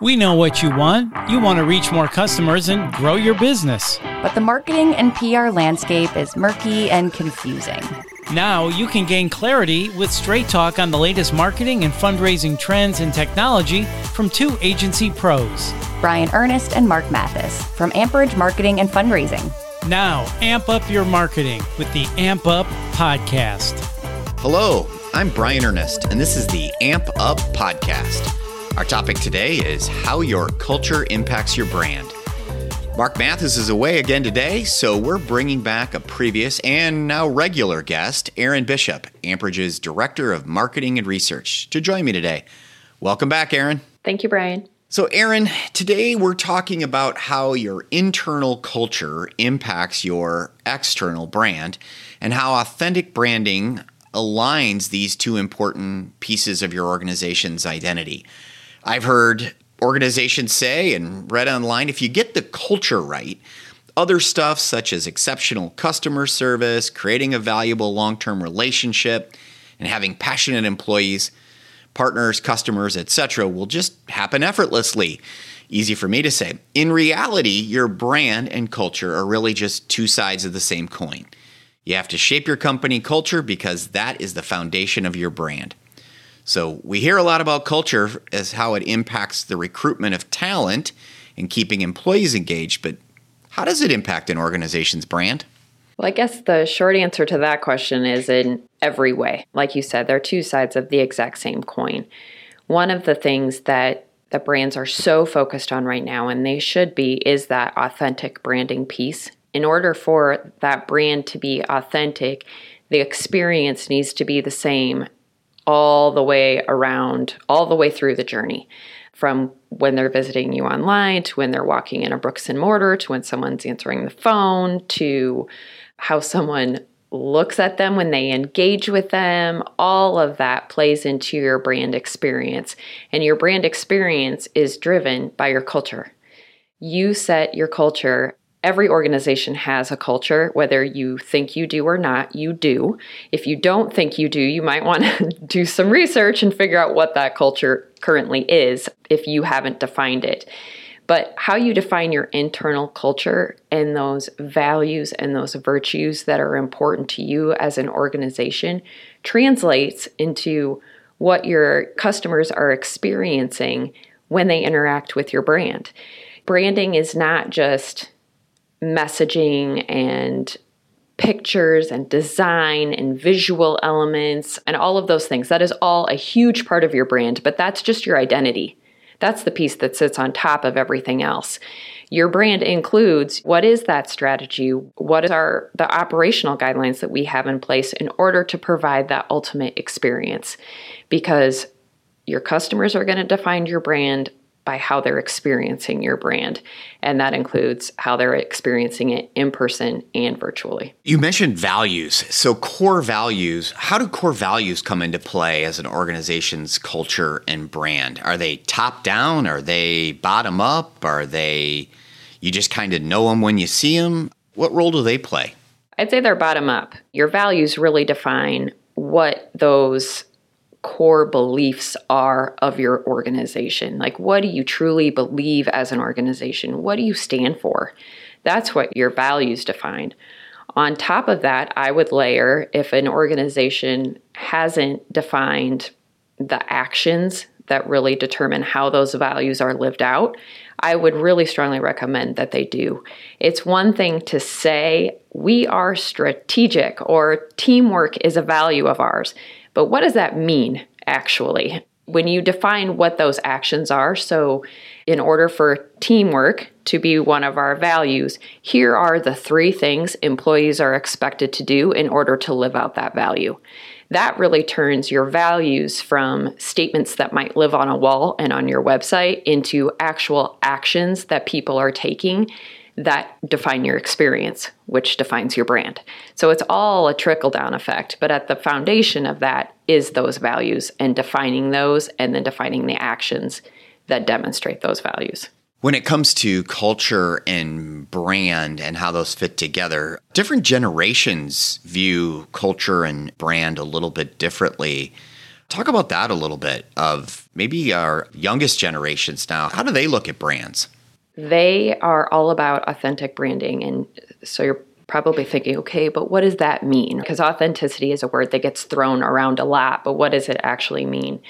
We know what you want. You want to reach more customers and grow your business. But the marketing and PR landscape is murky and confusing. Now you can gain clarity with straight talk on the latest marketing and fundraising trends and technology from two agency pros. Brian Ernest and Mark Mathis from Amperage Marketing and Fundraising. Now, amp up your marketing with the Amp Up Podcast. Hello, I'm Brian Ernest, and this is the Amp Up Podcast. Our topic today is how your culture impacts your brand. Mark Mathis is away again today, so we're bringing back a previous and now regular guest, Aaron Bishop, Amperage's Director of Marketing and Research, to join me today. Welcome back, Aaron. Thank you, Brian. So, Aaron, today we're talking about how your internal culture impacts your external brand and how authentic branding aligns these two important pieces of your organization's identity. I've heard organizations say and read online if you get the culture right, other stuff such as exceptional customer service, creating a valuable long term relationship, and having passionate employees, partners, customers, etc., will just happen effortlessly. Easy for me to say. In reality, your brand and culture are really just two sides of the same coin. You have to shape your company culture because that is the foundation of your brand. So we hear a lot about culture as how it impacts the recruitment of talent and keeping employees engaged, but how does it impact an organization's brand? Well, I guess the short answer to that question is in every way. Like you said, there are two sides of the exact same coin. One of the things that the brands are so focused on right now, and they should be, is that authentic branding piece. In order for that brand to be authentic, the experience needs to be the same all the way around, all the way through the journey. From when they're visiting you online to when they're walking in a bricks and mortar to when someone's answering the phone to how someone looks at them when they engage with them. All of that plays into your brand experience. And your brand experience is driven by your culture. You set your culture Every organization has a culture, whether you think you do or not, you do. If you don't think you do, you might want to do some research and figure out what that culture currently is if you haven't defined it. But how you define your internal culture and those values and those virtues that are important to you as an organization translates into what your customers are experiencing when they interact with your brand. Branding is not just messaging and pictures and design and visual elements and all of those things. That is all a huge part of your brand, but that's just your identity. That's the piece that sits on top of everything else. Your brand includes what is that strategy? What are the operational guidelines that we have in place in order to provide that ultimate experience? Because your customers are going to define your brand by how they're experiencing your brand. And that includes how they're experiencing it in person and virtually. You mentioned values. So, core values, how do core values come into play as an organization's culture and brand? Are they top down? Are they bottom up? Are they, you just kind of know them when you see them? What role do they play? I'd say they're bottom up. Your values really define what those core beliefs are of your organization. Like, what do you truly believe as an organization? What do you stand for? That's what your values define. On top of that, I would layer if an organization hasn't defined the actions that really determine how those values are lived out, I would really strongly recommend that they do. It's one thing to say, we are strategic or teamwork is a value of ours. But what does that mean actually? When you define what those actions are, so in order for teamwork to be one of our values, here are the three things employees are expected to do in order to live out that value. That really turns your values from statements that might live on a wall and on your website into actual actions that people are taking that define your experience, which defines your brand. So it's all a trickle down effect, but at the foundation of that is those values and defining those and then defining the actions that demonstrate those values. When it comes to culture and brand and how those fit together, different generations view culture and brand a little bit differently. Talk about that a little bit of maybe our youngest generations now. How do they look at brands? They are all about authentic branding. And so you're probably thinking, okay, but what does that mean? Because authenticity is a word that gets thrown around a lot, but what does it actually mean?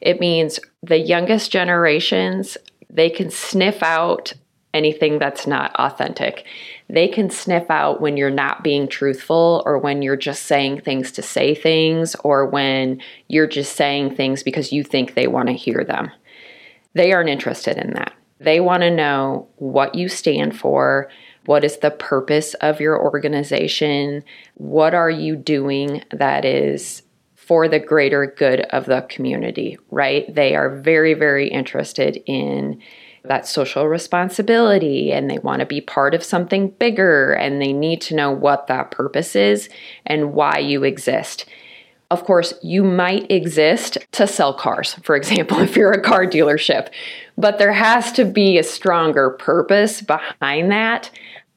It means the youngest generations, they can sniff out anything that's not authentic. They can sniff out when you're not being truthful or when you're just saying things to say things or when you're just saying things because you think they want to hear them. They aren't interested in that. They want to know what you stand for, what is the purpose of your organization, what are you doing that is for the greater good of the community, right? They are very, very interested in that social responsibility and they want to be part of something bigger and they need to know what that purpose is and why you exist. Of course, you might exist to sell cars, for example, if you're a car dealership, but there has to be a stronger purpose behind that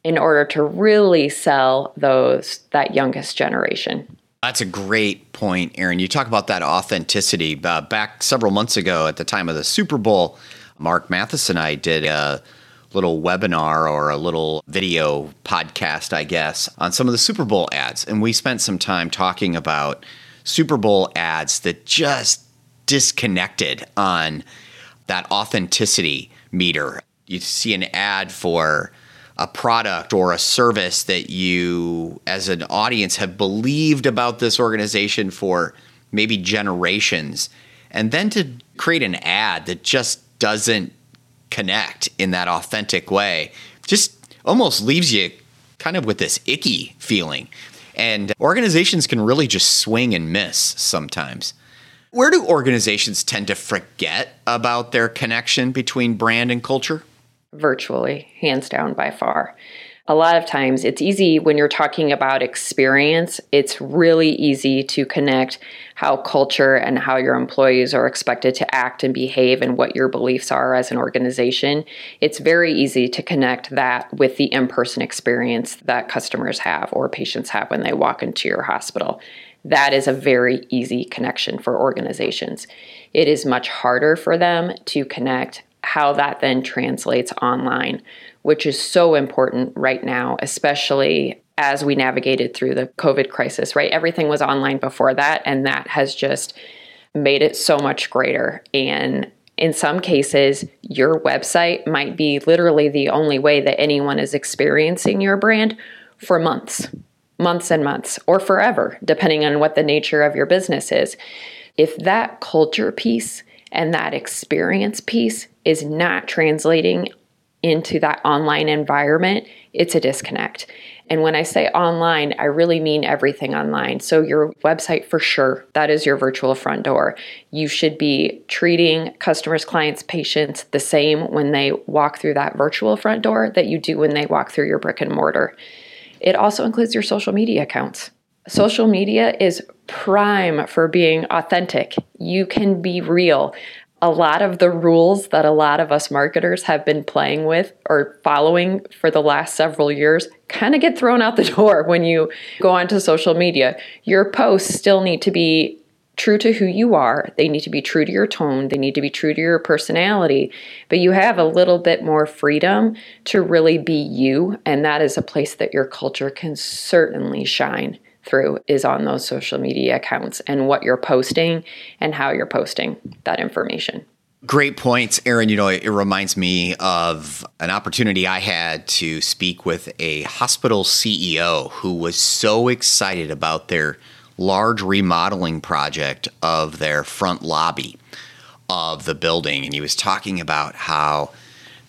in order to really sell those that youngest generation. That's a great point, Erin. You talk about that authenticity. Uh, back several months ago at the time of the Super Bowl, Mark Mathis and I did a little webinar or a little video podcast, I guess, on some of the Super Bowl ads. And we spent some time talking about Super Bowl ads that just disconnected on that authenticity meter. You see an ad for a product or a service that you, as an audience, have believed about this organization for maybe generations. And then to create an ad that just doesn't connect in that authentic way just almost leaves you kind of with this icky feeling. And organizations can really just swing and miss sometimes. Where do organizations tend to forget about their connection between brand and culture? Virtually, hands down by far a lot of times it's easy when you're talking about experience, it's really easy to connect how culture and how your employees are expected to act and behave and what your beliefs are as an organization. It's very easy to connect that with the in person experience that customers have or patients have when they walk into your hospital. That is a very easy connection for organizations. It is much harder for them to connect how that then translates online which is so important right now, especially as we navigated through the COVID crisis, right? Everything was online before that, and that has just made it so much greater. And in some cases, your website might be literally the only way that anyone is experiencing your brand for months, months and months, or forever, depending on what the nature of your business is. If that culture piece and that experience piece is not translating into that online environment, it's a disconnect. And when I say online, I really mean everything online. So, your website for sure, that is your virtual front door. You should be treating customers, clients, patients the same when they walk through that virtual front door that you do when they walk through your brick and mortar. It also includes your social media accounts. Social media is prime for being authentic. You can be real a lot of the rules that a lot of us marketers have been playing with or following for the last several years kind of get thrown out the door when you go onto social media. Your posts still need to be true to who you are. They need to be true to your tone. They need to be true to your personality. But you have a little bit more freedom to really be you. And that is a place that your culture can certainly shine through is on those social media accounts and what you're posting and how you're posting that information. Great points, Erin. You know, it reminds me of an opportunity I had to speak with a hospital CEO who was so excited about their large remodeling project of their front lobby of the building. And he was talking about how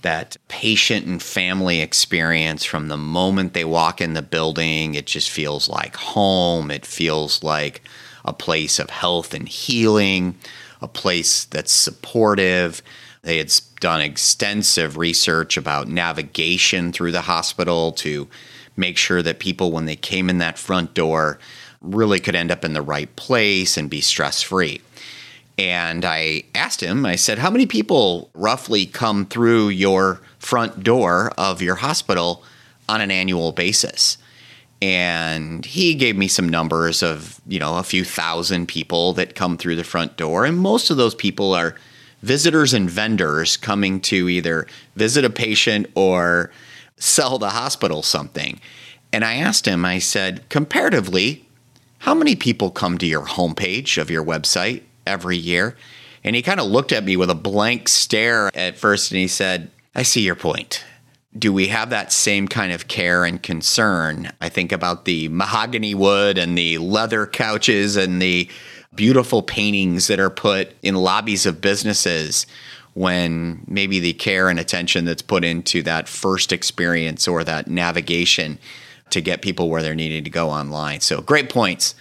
that patient and family experience from the moment they walk in the building. It just feels like home. It feels like a place of health and healing, a place that's supportive. They had done extensive research about navigation through the hospital to make sure that people, when they came in that front door, really could end up in the right place and be stress free. And I asked him, I said, How many people roughly come through your front door of your hospital on an annual basis? and he gave me some numbers of you know a few thousand people that come through the front door and most of those people are visitors and vendors coming to either visit a patient or sell the hospital something and i asked him i said comparatively how many people come to your homepage of your website every year and he kind of looked at me with a blank stare at first and he said i see your point do we have that same kind of care and concern? I think about the mahogany wood and the leather couches and the beautiful paintings that are put in lobbies of businesses when maybe the care and attention that's put into that first experience or that navigation to get people where they're needing to go online. So, great points.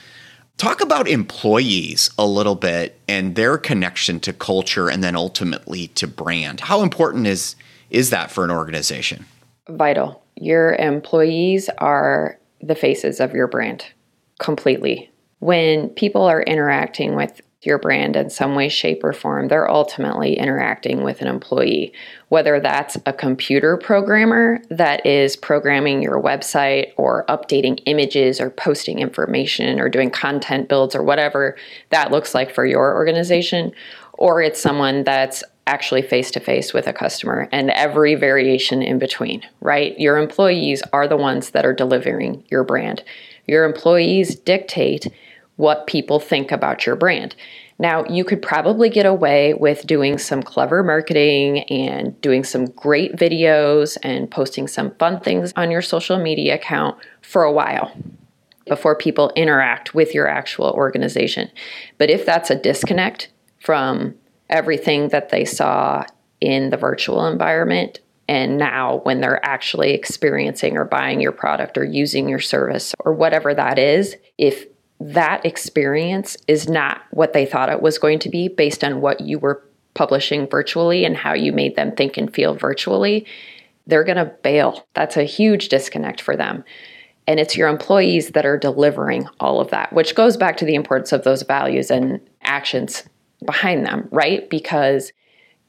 Talk about employees a little bit and their connection to culture and then ultimately to brand. How important is is that for an organization? Vital. Your employees are the faces of your brand completely. When people are interacting with your brand in some way, shape, or form, they're ultimately interacting with an employee. Whether that's a computer programmer that is programming your website or updating images or posting information or doing content builds or whatever that looks like for your organization, or it's someone that's actually face to face with a customer and every variation in between, right? Your employees are the ones that are delivering your brand. Your employees dictate what people think about your brand. Now, you could probably get away with doing some clever marketing and doing some great videos and posting some fun things on your social media account for a while before people interact with your actual organization. But if that's a disconnect from everything that they saw in the virtual environment and now when they're actually experiencing or buying your product or using your service or whatever that is, if that experience is not what they thought it was going to be based on what you were publishing virtually and how you made them think and feel virtually, they're going to bail. That's a huge disconnect for them. And it's your employees that are delivering all of that, which goes back to the importance of those values and actions behind them, right? Because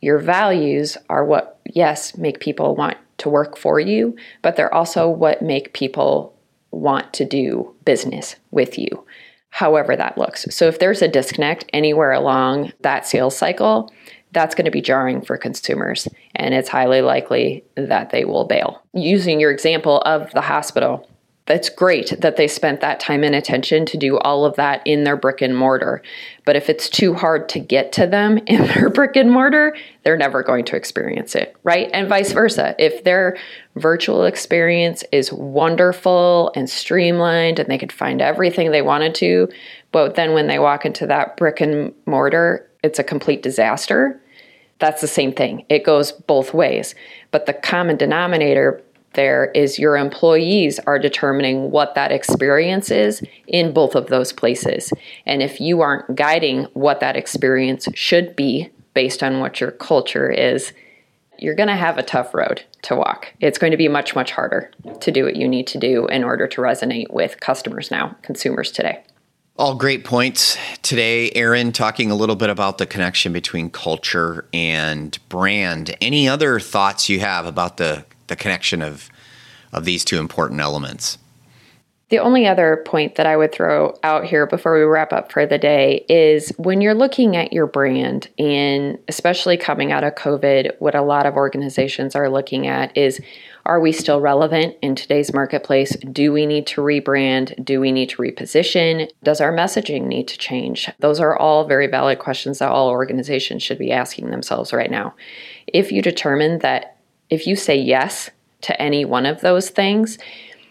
your values are what, yes, make people want to work for you, but they're also what make people want to do business with you, however that looks. So if there's a disconnect anywhere along that sales cycle, that's going to be jarring for consumers, and it's highly likely that they will bail. Using your example of the hospital, that's great that they spent that time and attention to do all of that in their brick and mortar. But if it's too hard to get to them in their brick and mortar, they're never going to experience it, right? And vice versa. If their virtual experience is wonderful and streamlined and they could find everything they wanted to, but then when they walk into that brick and mortar, it's a complete disaster. That's the same thing. It goes both ways. But the common denominator there is your employees are determining what that experience is in both of those places. And if you aren't guiding what that experience should be based on what your culture is, you're going to have a tough road to walk. It's going to be much, much harder to do what you need to do in order to resonate with customers now, consumers today. All great points today, Erin, talking a little bit about the connection between culture and brand. Any other thoughts you have about the the connection of of these two important elements. The only other point that I would throw out here before we wrap up for the day is when you're looking at your brand, and especially coming out of COVID, what a lot of organizations are looking at is are we still relevant in today's marketplace? Do we need to rebrand? Do we need to reposition? Does our messaging need to change? Those are all very valid questions that all organizations should be asking themselves right now. If you determine that if you say yes to any one of those things,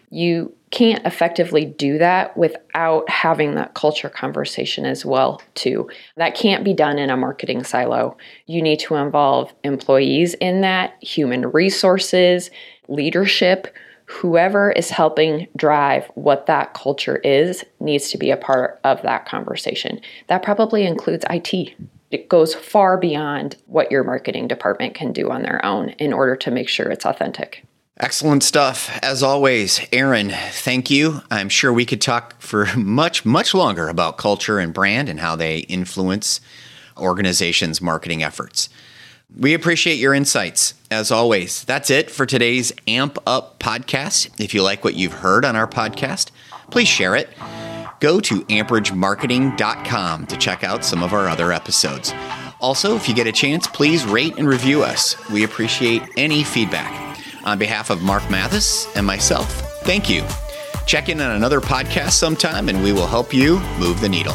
you can't effectively do that without having that culture conversation as well too. That can't be done in a marketing silo. You need to involve employees in that human resources leadership. Whoever is helping drive what that culture is needs to be a part of that conversation. That probably includes IT it goes far beyond what your marketing department can do on their own in order to make sure it's authentic. Excellent stuff. As always, Aaron, thank you. I'm sure we could talk for much, much longer about culture and brand and how they influence organizations' marketing efforts. We appreciate your insights. As always, that's it for today's Amp Up podcast. If you like what you've heard on our podcast, please share it. Go to amperagemarketing.com to check out some of our other episodes. Also, if you get a chance, please rate and review us. We appreciate any feedback. On behalf of Mark Mathis and myself, thank you. Check in on another podcast sometime and we will help you move the needle.